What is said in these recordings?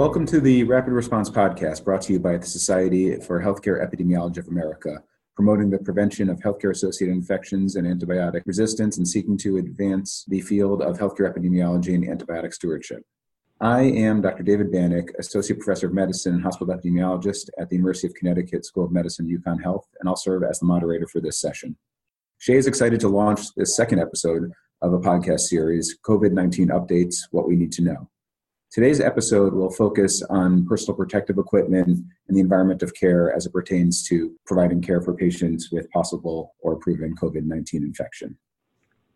Welcome to the Rapid Response Podcast brought to you by the Society for Healthcare Epidemiology of America, promoting the prevention of healthcare associated infections and antibiotic resistance and seeking to advance the field of healthcare epidemiology and antibiotic stewardship. I am Dr. David Banach, Associate Professor of Medicine and Hospital Epidemiologist at the University of Connecticut School of Medicine, UConn Health, and I'll serve as the moderator for this session. SHEA is excited to launch this second episode of a podcast series, COVID 19 Updates What We Need to Know. Today's episode will focus on personal protective equipment and the environment of care as it pertains to providing care for patients with possible or proven COVID 19 infection.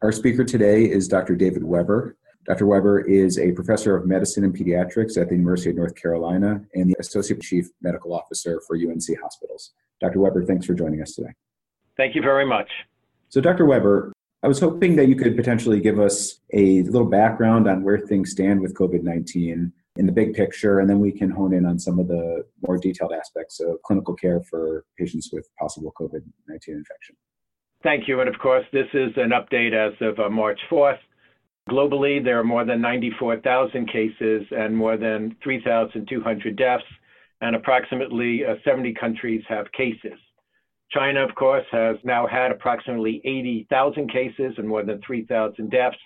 Our speaker today is Dr. David Weber. Dr. Weber is a professor of medicine and pediatrics at the University of North Carolina and the associate chief medical officer for UNC Hospitals. Dr. Weber, thanks for joining us today. Thank you very much. So, Dr. Weber, I was hoping that you could potentially give us a little background on where things stand with COVID 19 in the big picture, and then we can hone in on some of the more detailed aspects of clinical care for patients with possible COVID 19 infection. Thank you. And of course, this is an update as of uh, March 4th. Globally, there are more than 94,000 cases and more than 3,200 deaths, and approximately uh, 70 countries have cases. China, of course, has now had approximately 80,000 cases and more than 3,000 deaths.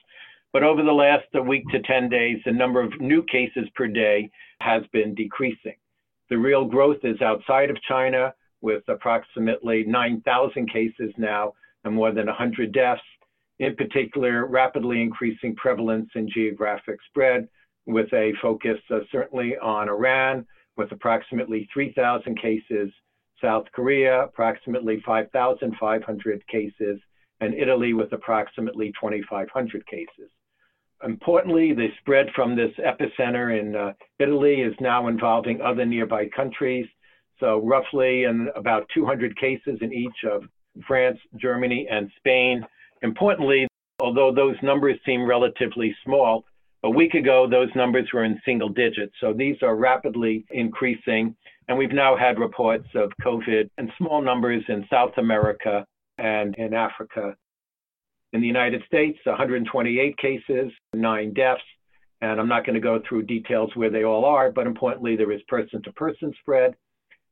But over the last week to 10 days, the number of new cases per day has been decreasing. The real growth is outside of China, with approximately 9,000 cases now and more than 100 deaths. In particular, rapidly increasing prevalence and geographic spread, with a focus uh, certainly on Iran, with approximately 3,000 cases South Korea, approximately 5,500 cases, and Italy with approximately 2,500 cases. Importantly, the spread from this epicenter in uh, Italy is now involving other nearby countries. So, roughly in about 200 cases in each of France, Germany, and Spain. Importantly, although those numbers seem relatively small, a week ago those numbers were in single digits. So, these are rapidly increasing. And we've now had reports of COVID in small numbers in South America and in Africa. In the United States, 128 cases, nine deaths. And I'm not going to go through details where they all are, but importantly, there is person to person spread.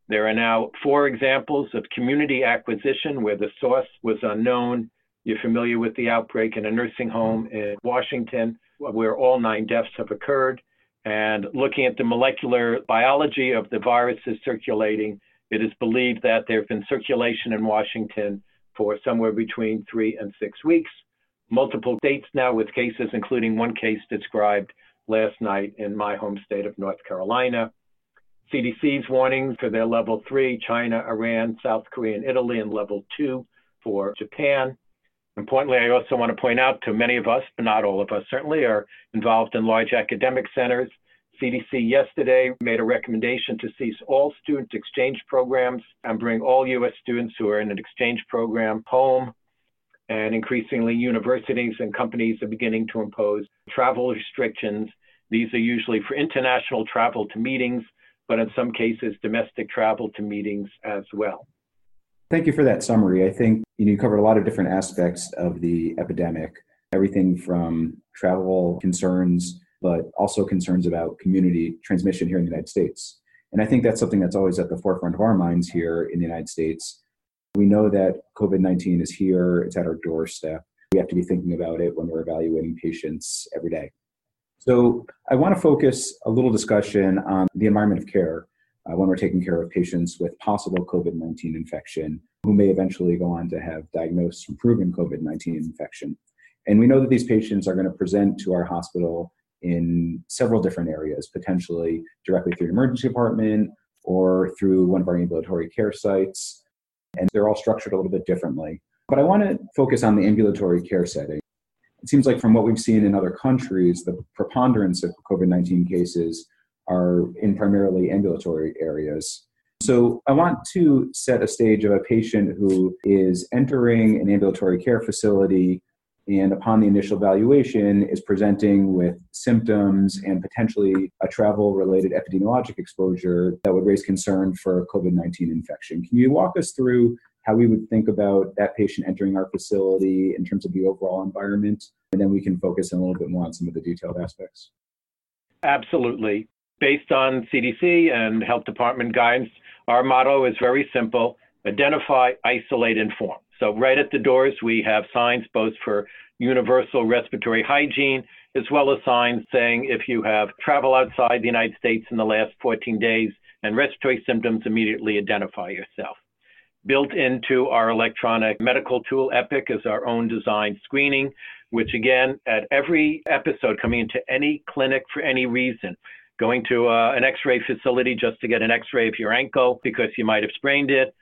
There are now four examples of community acquisition where the source was unknown. You're familiar with the outbreak in a nursing home in Washington, where all nine deaths have occurred. And looking at the molecular biology of the viruses circulating, it is believed that there have been circulation in Washington for somewhere between three and six weeks. Multiple states now with cases, including one case described last night in my home state of North Carolina. CDC's warnings for their level three, China, Iran, South Korea, and Italy, and level two for Japan. Importantly, I also want to point out to many of us, but not all of us certainly, are involved in large academic centers. CDC yesterday made a recommendation to cease all student exchange programs and bring all U.S. students who are in an exchange program home. And increasingly, universities and companies are beginning to impose travel restrictions. These are usually for international travel to meetings, but in some cases, domestic travel to meetings as well. Thank you for that summary. I think you, know, you covered a lot of different aspects of the epidemic, everything from travel concerns, but also concerns about community transmission here in the United States. And I think that's something that's always at the forefront of our minds here in the United States. We know that COVID 19 is here, it's at our doorstep. We have to be thinking about it when we're evaluating patients every day. So, I want to focus a little discussion on the environment of care uh, when we're taking care of patients with possible COVID 19 infection who may eventually go on to have diagnosed and proven COVID 19 infection. And we know that these patients are going to present to our hospital in several different areas, potentially directly through an emergency department or through one of our ambulatory care sites. And they're all structured a little bit differently. But I want to focus on the ambulatory care setting. It seems like from what we've seen in other countries, the preponderance of COVID 19 cases are in primarily ambulatory areas. So I want to set a stage of a patient who is entering an ambulatory care facility and upon the initial evaluation is presenting with symptoms and potentially a travel related epidemiologic exposure that would raise concern for covid-19 infection. Can you walk us through how we would think about that patient entering our facility in terms of the overall environment? And then we can focus in a little bit more on some of the detailed aspects. Absolutely Based on CDC and health department guidance, our motto is very simple identify, isolate, inform. So, right at the doors, we have signs both for universal respiratory hygiene as well as signs saying if you have traveled outside the United States in the last 14 days and respiratory symptoms, immediately identify yourself. Built into our electronic medical tool, Epic, is our own design screening, which again, at every episode coming into any clinic for any reason, going to uh, an x ray facility just to get an x ray of your ankle because you might have sprained it,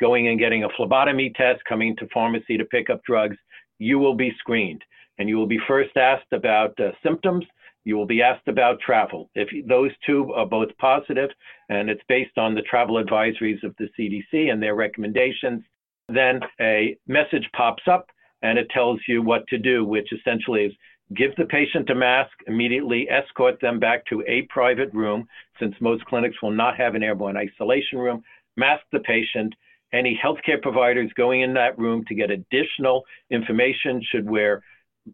going and getting a phlebotomy test, coming to pharmacy to pick up drugs, you will be screened. And you will be first asked about uh, symptoms. You will be asked about travel. If those two are both positive, and it's based on the travel advisories of the CDC and their recommendations, then a message pops up and it tells you what to do, which essentially is give the patient a mask, immediately escort them back to a private room, since most clinics will not have an airborne isolation room, mask the patient. Any healthcare providers going in that room to get additional information should wear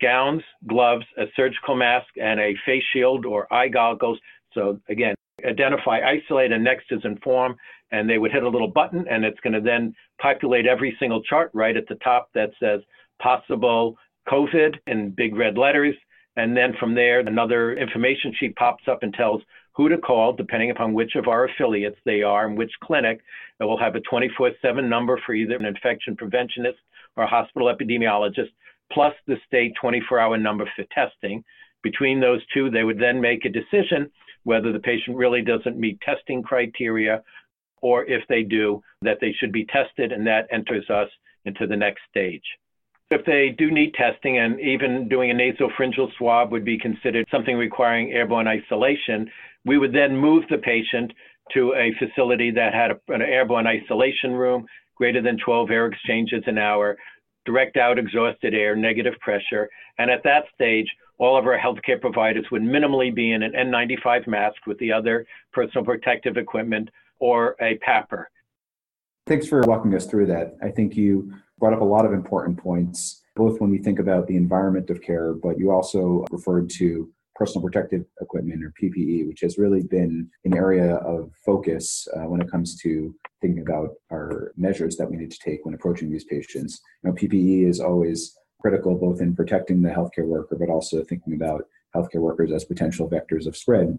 gowns, gloves, a surgical mask, and a face shield or eye goggles. So again, identify, isolate, and next is inform. And they would hit a little button, and it's going to then populate every single chart right at the top that says possible COVID in big red letters. And then from there, another information sheet pops up and tells who to call, depending upon which of our affiliates they are and which clinic. It will have a 24 7 number for either an infection preventionist or a hospital epidemiologist, plus the state 24 hour number for testing. Between those two, they would then make a decision whether the patient really doesn't meet testing criteria or if they do, that they should be tested, and that enters us into the next stage. If they do need testing, and even doing a nasopharyngeal swab would be considered something requiring airborne isolation, we would then move the patient to a facility that had a, an airborne isolation room, greater than 12 air exchanges an hour, direct out exhausted air, negative pressure. And at that stage, all of our healthcare providers would minimally be in an N95 mask with the other personal protective equipment or a PAPR. Thanks for walking us through that. I think you brought up a lot of important points, both when we think about the environment of care, but you also referred to personal protective equipment or PPE, which has really been an area of focus uh, when it comes to thinking about our measures that we need to take when approaching these patients. You know, PPE is always critical both in protecting the healthcare worker, but also thinking about healthcare workers as potential vectors of spread.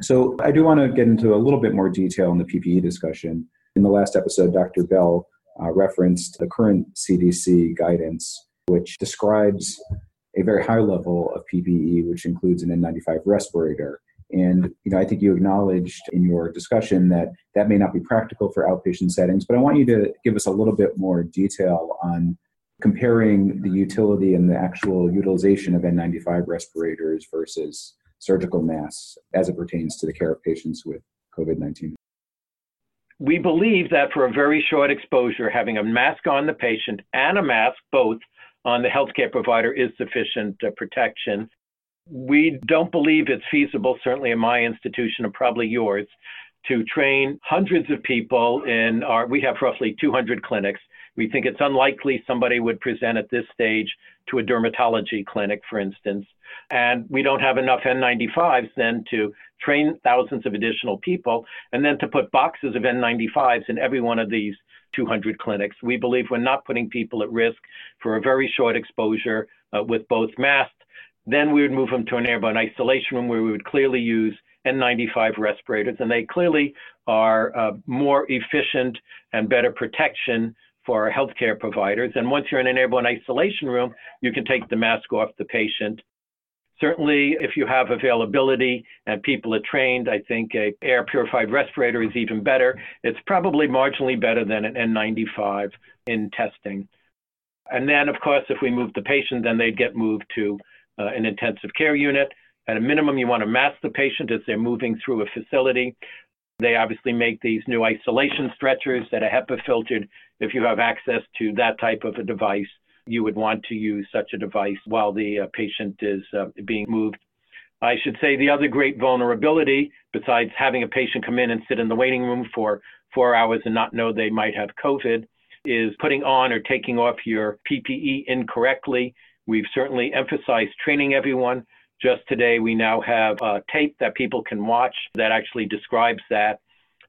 So I do want to get into a little bit more detail in the PPE discussion. In the last episode, Dr. Bell uh, referenced the current CDC guidance, which describes a very high level of PPE, which includes an N95 respirator. And you know, I think you acknowledged in your discussion that that may not be practical for outpatient settings, but I want you to give us a little bit more detail on comparing the utility and the actual utilization of N95 respirators versus surgical masks as it pertains to the care of patients with COVID 19 we believe that for a very short exposure, having a mask on the patient and a mask both on the healthcare provider is sufficient uh, protection. We don't believe it's feasible, certainly in my institution and probably yours, to train hundreds of people in our, we have roughly 200 clinics. We think it's unlikely somebody would present at this stage to a dermatology clinic, for instance. And we don't have enough N95s then to train thousands of additional people and then to put boxes of N95s in every one of these 200 clinics. We believe we're not putting people at risk for a very short exposure uh, with both masks. Then we would move them to an airborne isolation room where we would clearly use N95 respirators, and they clearly are uh, more efficient and better protection for our healthcare providers. And once you're in an airborne isolation room, you can take the mask off the patient. Certainly, if you have availability and people are trained, I think a air purified respirator is even better. It's probably marginally better than an N95 in testing. And then, of course, if we move the patient, then they'd get moved to uh, an intensive care unit. At a minimum, you want to mask the patient as they're moving through a facility. They obviously make these new isolation stretchers that are HEPA filtered. If you have access to that type of a device, you would want to use such a device while the uh, patient is uh, being moved. I should say the other great vulnerability, besides having a patient come in and sit in the waiting room for four hours and not know they might have COVID, is putting on or taking off your PPE incorrectly. We've certainly emphasized training everyone Just today, we now have a tape that people can watch that actually describes that.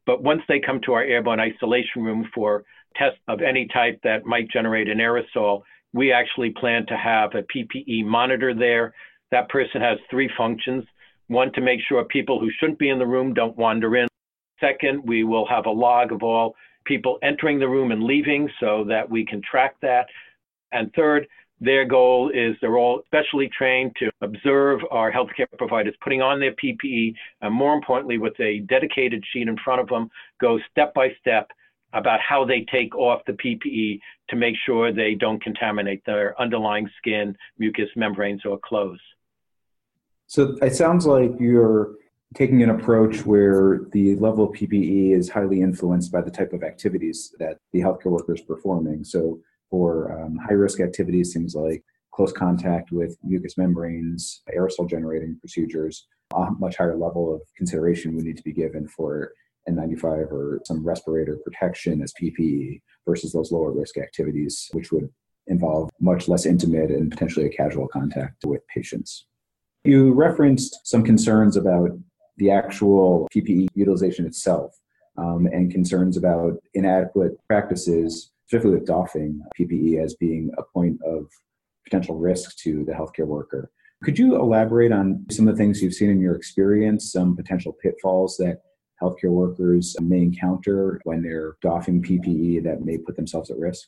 But once they come to our airborne isolation room for tests of any type that might generate an aerosol, we actually plan to have a PPE monitor there. That person has three functions. One, to make sure people who shouldn't be in the room don't wander in. Second, we will have a log of all people entering the room and leaving so that we can track that. And third, their goal is they're all specially trained to observe our healthcare providers putting on their PPE, and more importantly, with a dedicated sheet in front of them, go step by step about how they take off the PPE to make sure they don't contaminate their underlying skin, mucous membranes, or clothes. So it sounds like you're taking an approach where the level of PPE is highly influenced by the type of activities that the healthcare worker is performing. So for um, high risk activities, things like close contact with mucous membranes, aerosol generating procedures, a much higher level of consideration would need to be given for N95 or some respirator protection as PPE versus those lower risk activities, which would involve much less intimate and potentially a casual contact with patients. You referenced some concerns about the actual PPE utilization itself um, and concerns about inadequate practices, particularly with doffing PPE as being a point of potential risk to the healthcare worker. Could you elaborate on some of the things you've seen in your experience, some potential pitfalls that healthcare workers may encounter when they're doffing PPE that may put themselves at risk?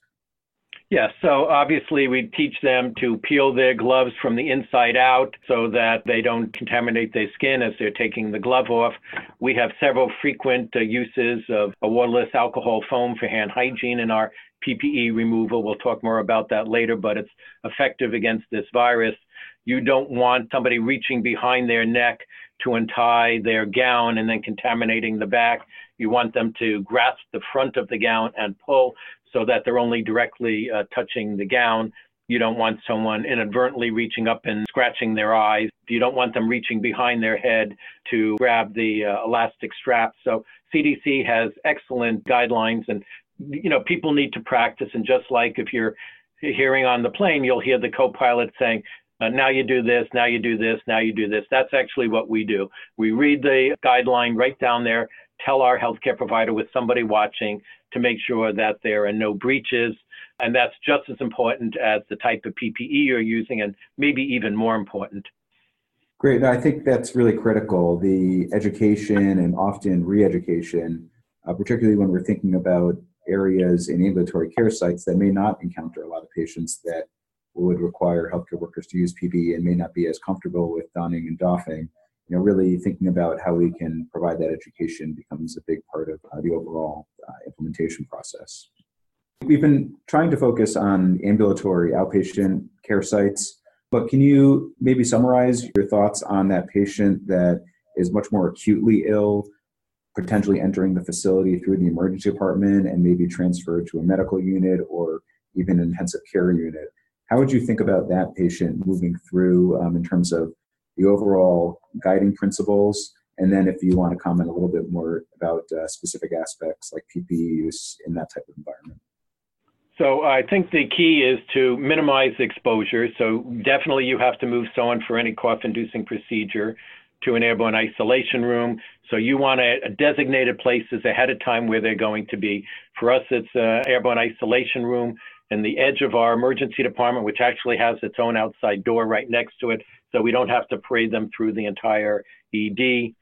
Yes, so obviously we teach them to peel their gloves from the inside out so that they don't contaminate their skin as they're taking the glove off. We have several frequent uh, uses of a waterless alcohol foam for hand hygiene in our PPE removal. We'll talk more about that later, but it's effective against this virus. You don't want somebody reaching behind their neck to untie their gown and then contaminating the back. You want them to grasp the front of the gown and pull so that they're only directly uh, touching the gown. You don't want someone inadvertently reaching up and scratching their eyes. You don't want them reaching behind their head to grab the uh, elastic strap. So CDC has excellent guidelines and you know people need to practice and just like if you're hearing on the plane you'll hear the co-pilot saying uh, now you do this, now you do this, now you do this. That's actually what we do. We read the guideline right down there, tell our healthcare provider with somebody watching to make sure that there are no breaches. And that's just as important as the type of PPE you're using, and maybe even more important. Great. I think that's really critical the education and often re education, uh, particularly when we're thinking about areas in ambulatory care sites that may not encounter a lot of patients that would require healthcare workers to use PPE and may not be as comfortable with donning and doffing you know, really thinking about how we can provide that education becomes a big part of uh, the overall uh, implementation process. We've been trying to focus on ambulatory outpatient care sites, but can you maybe summarize your thoughts on that patient that is much more acutely ill, potentially entering the facility through the emergency department and maybe transferred to a medical unit or even an intensive care unit? How would you think about that patient moving through um, in terms of the overall guiding principles, and then if you want to comment a little bit more about uh, specific aspects like PPE use in that type of environment. So I think the key is to minimize exposure. So definitely you have to move someone for any cough-inducing procedure to an airborne isolation room. So you want a designated places ahead of time where they're going to be. For us, it's an airborne isolation room and the edge of our emergency department, which actually has its own outside door right next to it so we don't have to parade them through the entire ED.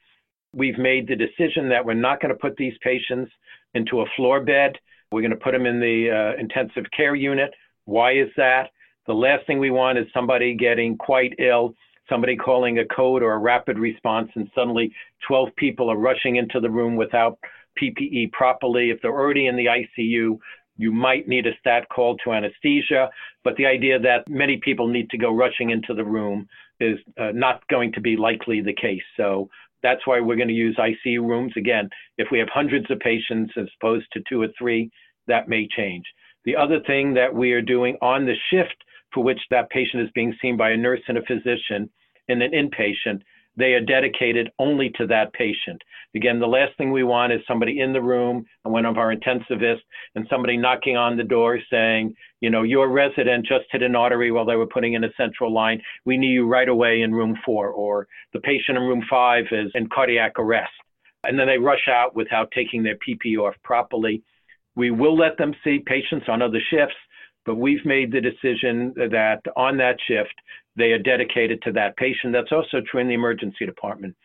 We've made the decision that we're not going to put these patients into a floor bed. We're going to put them in the uh, intensive care unit. Why is that? The last thing we want is somebody getting quite ill, somebody calling a code or a rapid response, and suddenly 12 people are rushing into the room without PPE properly. If they're already in the ICU, you might need a stat call to anesthesia, but the idea that many people need to go rushing into the room is uh, not going to be likely the case. So that's why we're going to use ICU rooms. Again, if we have hundreds of patients as opposed to two or three, that may change. The other thing that we are doing on the shift for which that patient is being seen by a nurse and a physician and an inpatient, they are dedicated only to that patient. Again, the last thing we want is somebody in the room one of our intensivists and somebody knocking on the door saying, you know, your resident just hit an artery while they were putting in a central line. We need you right away in room four, or the patient in room five is in cardiac arrest. And then they rush out without taking their PPE off properly. We will let them see patients on other shifts, but we've made the decision that on that shift, they are dedicated to that patient. That's also true in the emergency department.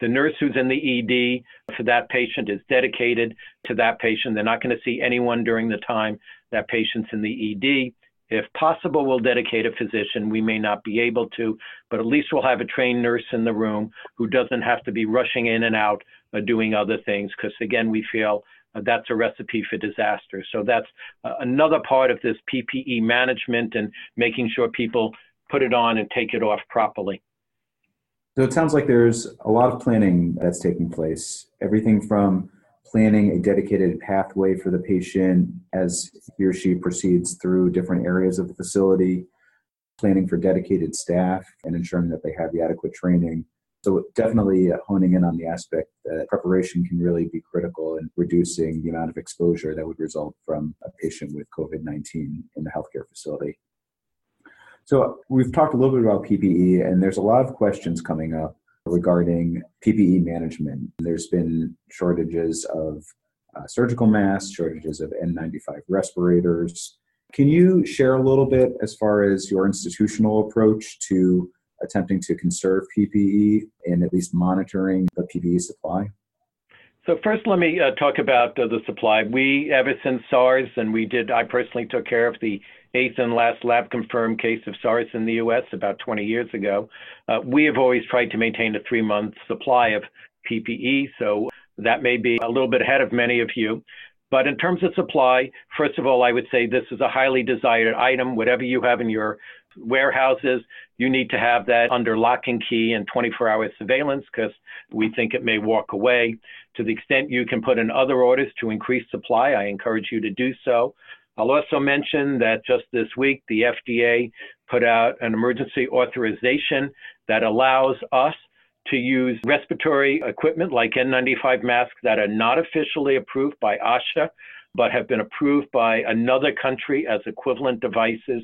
The nurse who's in the ED for that patient is dedicated to that patient. They're not going to see anyone during the time that patient's in the ED. If possible, we'll dedicate a physician. We may not be able to, but at least we'll have a trained nurse in the room who doesn't have to be rushing in and out doing other things. Because again, we feel uh, that's a recipe for disaster. So that's uh, another part of this PPE management and making sure people put it on and take it off properly. So it sounds like there's a lot of planning that's taking place. Everything from planning a dedicated pathway for the patient as he or she proceeds through different areas of the facility, planning for dedicated staff, and ensuring that they have the adequate training. So, definitely honing in on the aspect that preparation can really be critical in reducing the amount of exposure that would result from a patient with COVID 19 in the healthcare facility. So we've talked a little bit about PPE, and there's a lot of questions coming up regarding PPE management. There's been shortages of uh, surgical masks, shortages of N95 respirators. Can you share a little bit as far as your institutional approach to attempting to conserve PPE and at least monitoring the PPE supply? So first, let me uh, talk about uh, the supply. We, ever since SARS, and we did, I personally took care of the eighth and last lab confirmed case of SARS in the U.S. about 20 years ago. Uh, we have always tried to maintain a three month supply of PPE, so that may be a little bit ahead of many of you. But in terms of supply, first of all, I would say this is a highly desired item. Whatever you have in your warehouses, you need to have that under lock and key and 24 hour surveillance because we think it may walk away. To the extent you can put in other orders to increase supply, I encourage you to do so. I'll also mention that just this week, the FDA put out an emergency authorization that allows us to use respiratory equipment like N95 masks that are not officially approved by OSHA, but have been approved by another country as equivalent devices.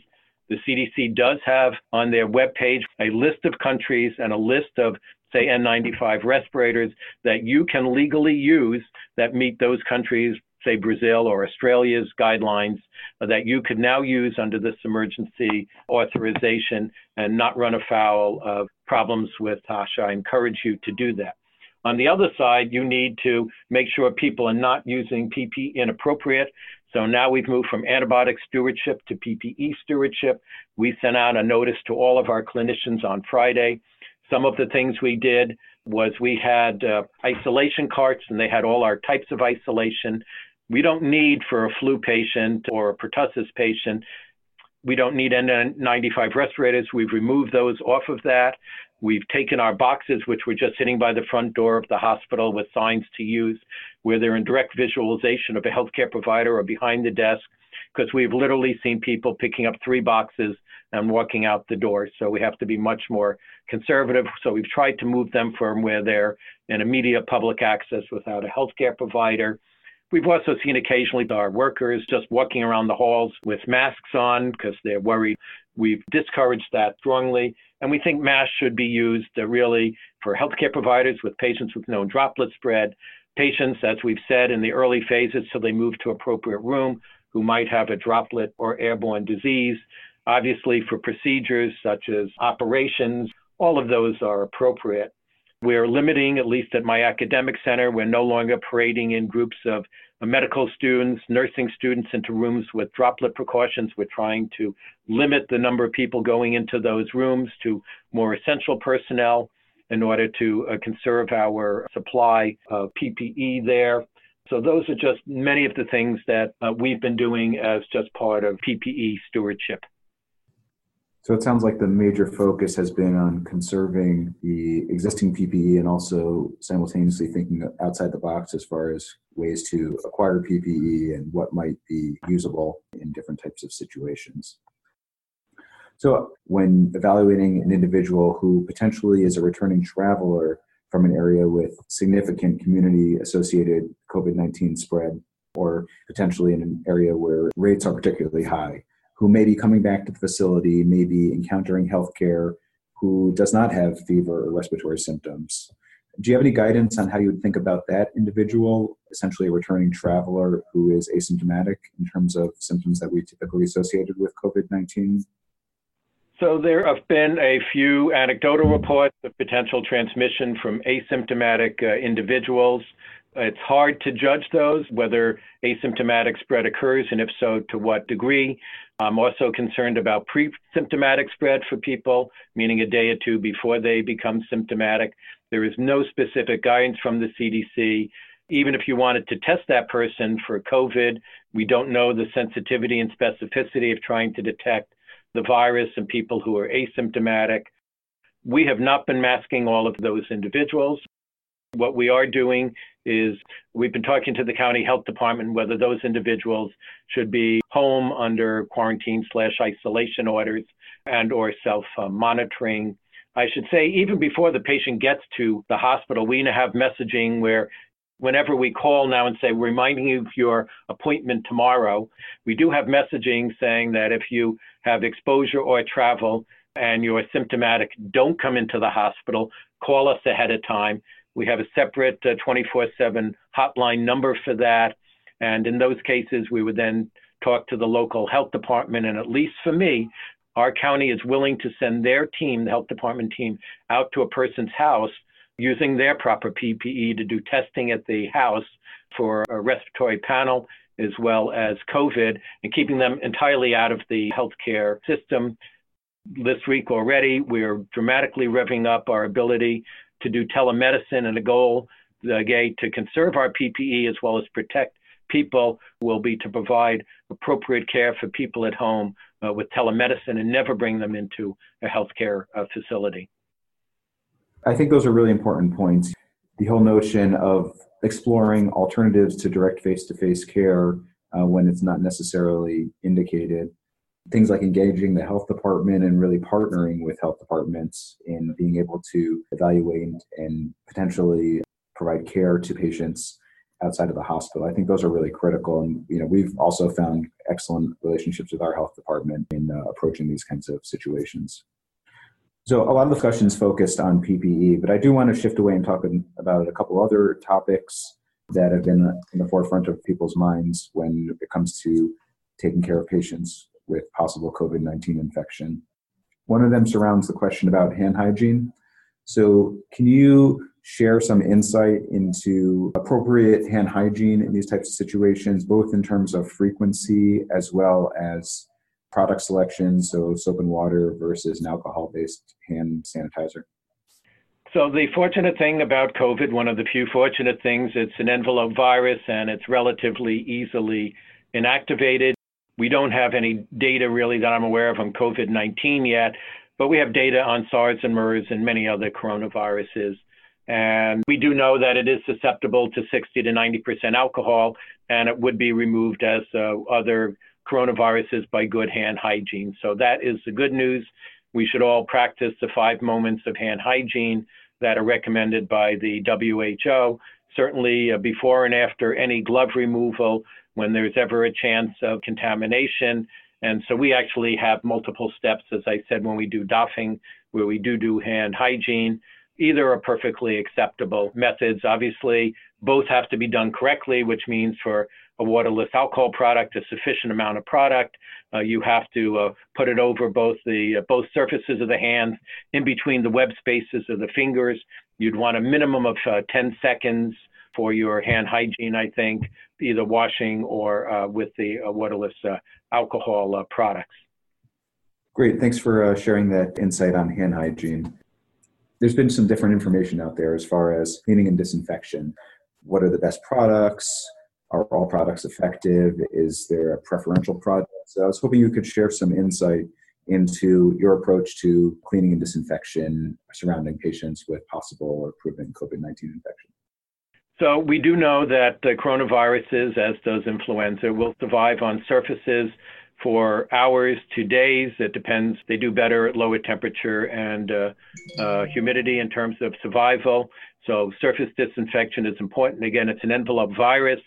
The CDC does have on their webpage a list of countries and a list of, say, N95 respirators that you can legally use that meet those countries' say Brazil or Australia's guidelines that you could now use under this emergency authorization and not run afoul of problems with OSHA. I encourage you to do that. On the other side, you need to make sure people are not using PPE inappropriate. So now we've moved from antibiotic stewardship to PPE stewardship. We sent out a notice to all of our clinicians on Friday. Some of the things we did was we had uh, isolation carts and they had all our types of isolation. We don't need for a flu patient or a pertussis patient, we don't need N95 respirators. We've removed those off of that. We've taken our boxes, which were just sitting by the front door of the hospital with signs to use, where they're in direct visualization of a healthcare provider or behind the desk, because we've literally seen people picking up three boxes and walking out the door. So we have to be much more conservative. So we've tried to move them from where they're in immediate public access without a healthcare provider. We've also seen occasionally our workers just walking around the halls with masks on because they're worried. We've discouraged that strongly, and we think masks should be used uh, really for healthcare providers with patients with known droplet spread, patients, as we've said, in the early phases so they move to appropriate room who might have a droplet or airborne disease. Obviously, for procedures such as operations, all of those are appropriate. We're limiting, at least at my academic center, we're no longer parading in groups of medical students, nursing students into rooms with droplet precautions. We're trying to limit the number of people going into those rooms to more essential personnel in order to uh, conserve our supply of PPE there. So those are just many of the things that uh, we've been doing as just part of PPE stewardship. So it sounds like the major focus has been on conserving the existing PPE and also simultaneously thinking outside the box as far as ways to acquire PPE and what might be usable in different types of situations. So, when evaluating an individual who potentially is a returning traveler from an area with significant community associated COVID 19 spread, or potentially in an area where rates are particularly high, who may be coming back to the facility, may be encountering healthcare, who does not have fever or respiratory symptoms. Do you have any guidance on how you would think about that individual, essentially a returning traveler who is asymptomatic in terms of symptoms that we typically associated with COVID 19? So, there have been a few anecdotal reports of potential transmission from asymptomatic uh, individuals. It's hard to judge those, whether asymptomatic spread occurs, and if so, to what degree. I'm also concerned about pre symptomatic spread for people, meaning a day or two before they become symptomatic. There is no specific guidance from the CDC. Even if you wanted to test that person for COVID, we don't know the sensitivity and specificity of trying to detect the virus in people who are asymptomatic. We have not been masking all of those individuals. What we are doing is we've been talking to the county health department whether those individuals should be home under quarantine slash isolation orders and or self monitoring I should say, even before the patient gets to the hospital, we have messaging where whenever we call now and say, reminding you of your appointment tomorrow, we do have messaging saying that if you have exposure or travel and you're symptomatic, don't come into the hospital, call us ahead of time. We have a separate 24 uh, 7 hotline number for that. And in those cases, we would then talk to the local health department. And at least for me, our county is willing to send their team, the health department team, out to a person's house using their proper PPE to do testing at the house for a respiratory panel as well as COVID and keeping them entirely out of the healthcare system. This week already, we're dramatically revving up our ability to do telemedicine and a goal again to conserve our PPE as well as protect people will be to provide appropriate care for people at home uh, with telemedicine and never bring them into a healthcare uh, facility. I think those are really important points. The whole notion of exploring alternatives to direct face to face care uh, when it's not necessarily indicated. Things like engaging the health department and really partnering with health departments in being able to evaluate and potentially provide care to patients outside of the hospital. I think those are really critical. And, you know, we've also found excellent relationships with our health department in uh, approaching these kinds of situations. So a lot of the discussions focused on PPE, but I do want to shift away and talk about a couple other topics that have been in the forefront of people's minds when it comes to taking care of patients with possible COVID 19 infection. One of them surrounds the question about hand hygiene. So, can you share some insight into appropriate hand hygiene in these types of situations, both in terms of frequency as well as product selection, so soap and water versus an alcohol based hand sanitizer? So, the fortunate thing about COVID, one of the few fortunate things, it's an envelope virus and it's relatively easily inactivated. We don't have any data really that I'm aware of on COVID 19 yet, but we have data on SARS and MERS and many other coronaviruses. And we do know that it is susceptible to 60 to 90% alcohol, and it would be removed as uh, other coronaviruses by good hand hygiene. So that is the good news. We should all practice the five moments of hand hygiene that are recommended by the WHO. Certainly, uh, before and after any glove removal, when there's ever a chance of contamination. And so we actually have multiple steps, as I said, when we do doffing, where we do do hand hygiene. Either are perfectly acceptable methods. Obviously, both have to be done correctly, which means for a waterless alcohol product, a sufficient amount of product, uh, you have to uh, put it over both the uh, both surfaces of the hands, in between the web spaces of the fingers. You'd want a minimum of uh, 10 seconds for your hand hygiene, I think, either washing or uh, with the uh, waterless alcohol products. Great. Thanks for sharing that insight on hand hygiene there's been some different information out there as far as cleaning and disinfection. What are the best products? Are all products effective? Is there a preferential product? So I was hoping you could share some insight into your approach to cleaning and disinfection surrounding patients with possible or proven COVID 19 infection. So we do know that the coronaviruses, as does influenza, will survive on surfaces for hours to days. It depends. They do better at lower temperature and uh, uh, humidity in terms of survival. So surface disinfection is important. Again, it's an envelope virus.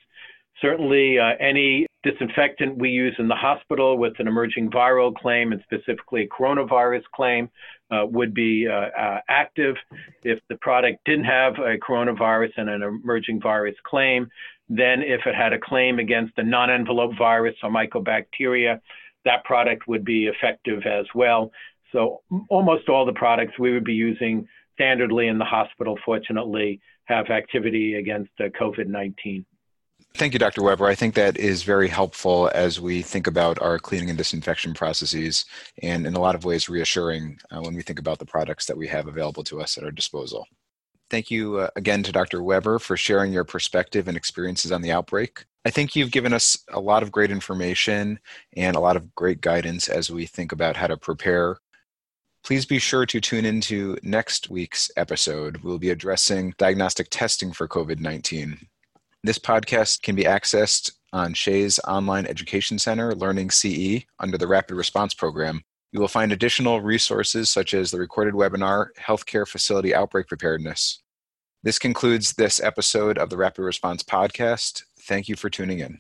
Certainly, uh, any disinfectant we use in the hospital with an emerging viral claim and specifically a coronavirus claim uh, would be uh, uh, active. If the product didn't have a coronavirus and an emerging virus claim, then if it had a claim against a non-envelope virus or mycobacteria, that product would be effective as well. So almost all the products we would be using standardly in the hospital, fortunately, have activity against uh, COVID-19. Thank you, Dr. Weber. I think that is very helpful as we think about our cleaning and disinfection processes, and in a lot of ways reassuring uh, when we think about the products that we have available to us at our disposal. Thank you uh, again to Dr. Weber for sharing your perspective and experiences on the outbreak. I think you've given us a lot of great information and a lot of great guidance as we think about how to prepare. Please be sure to tune into next week's episode. We'll be addressing diagnostic testing for COVID 19. This podcast can be accessed on SHEA's Online Education Center, Learning CE, under the Rapid Response Program. You will find additional resources such as the recorded webinar, Healthcare Facility Outbreak Preparedness. This concludes this episode of the Rapid Response Podcast. Thank you for tuning in.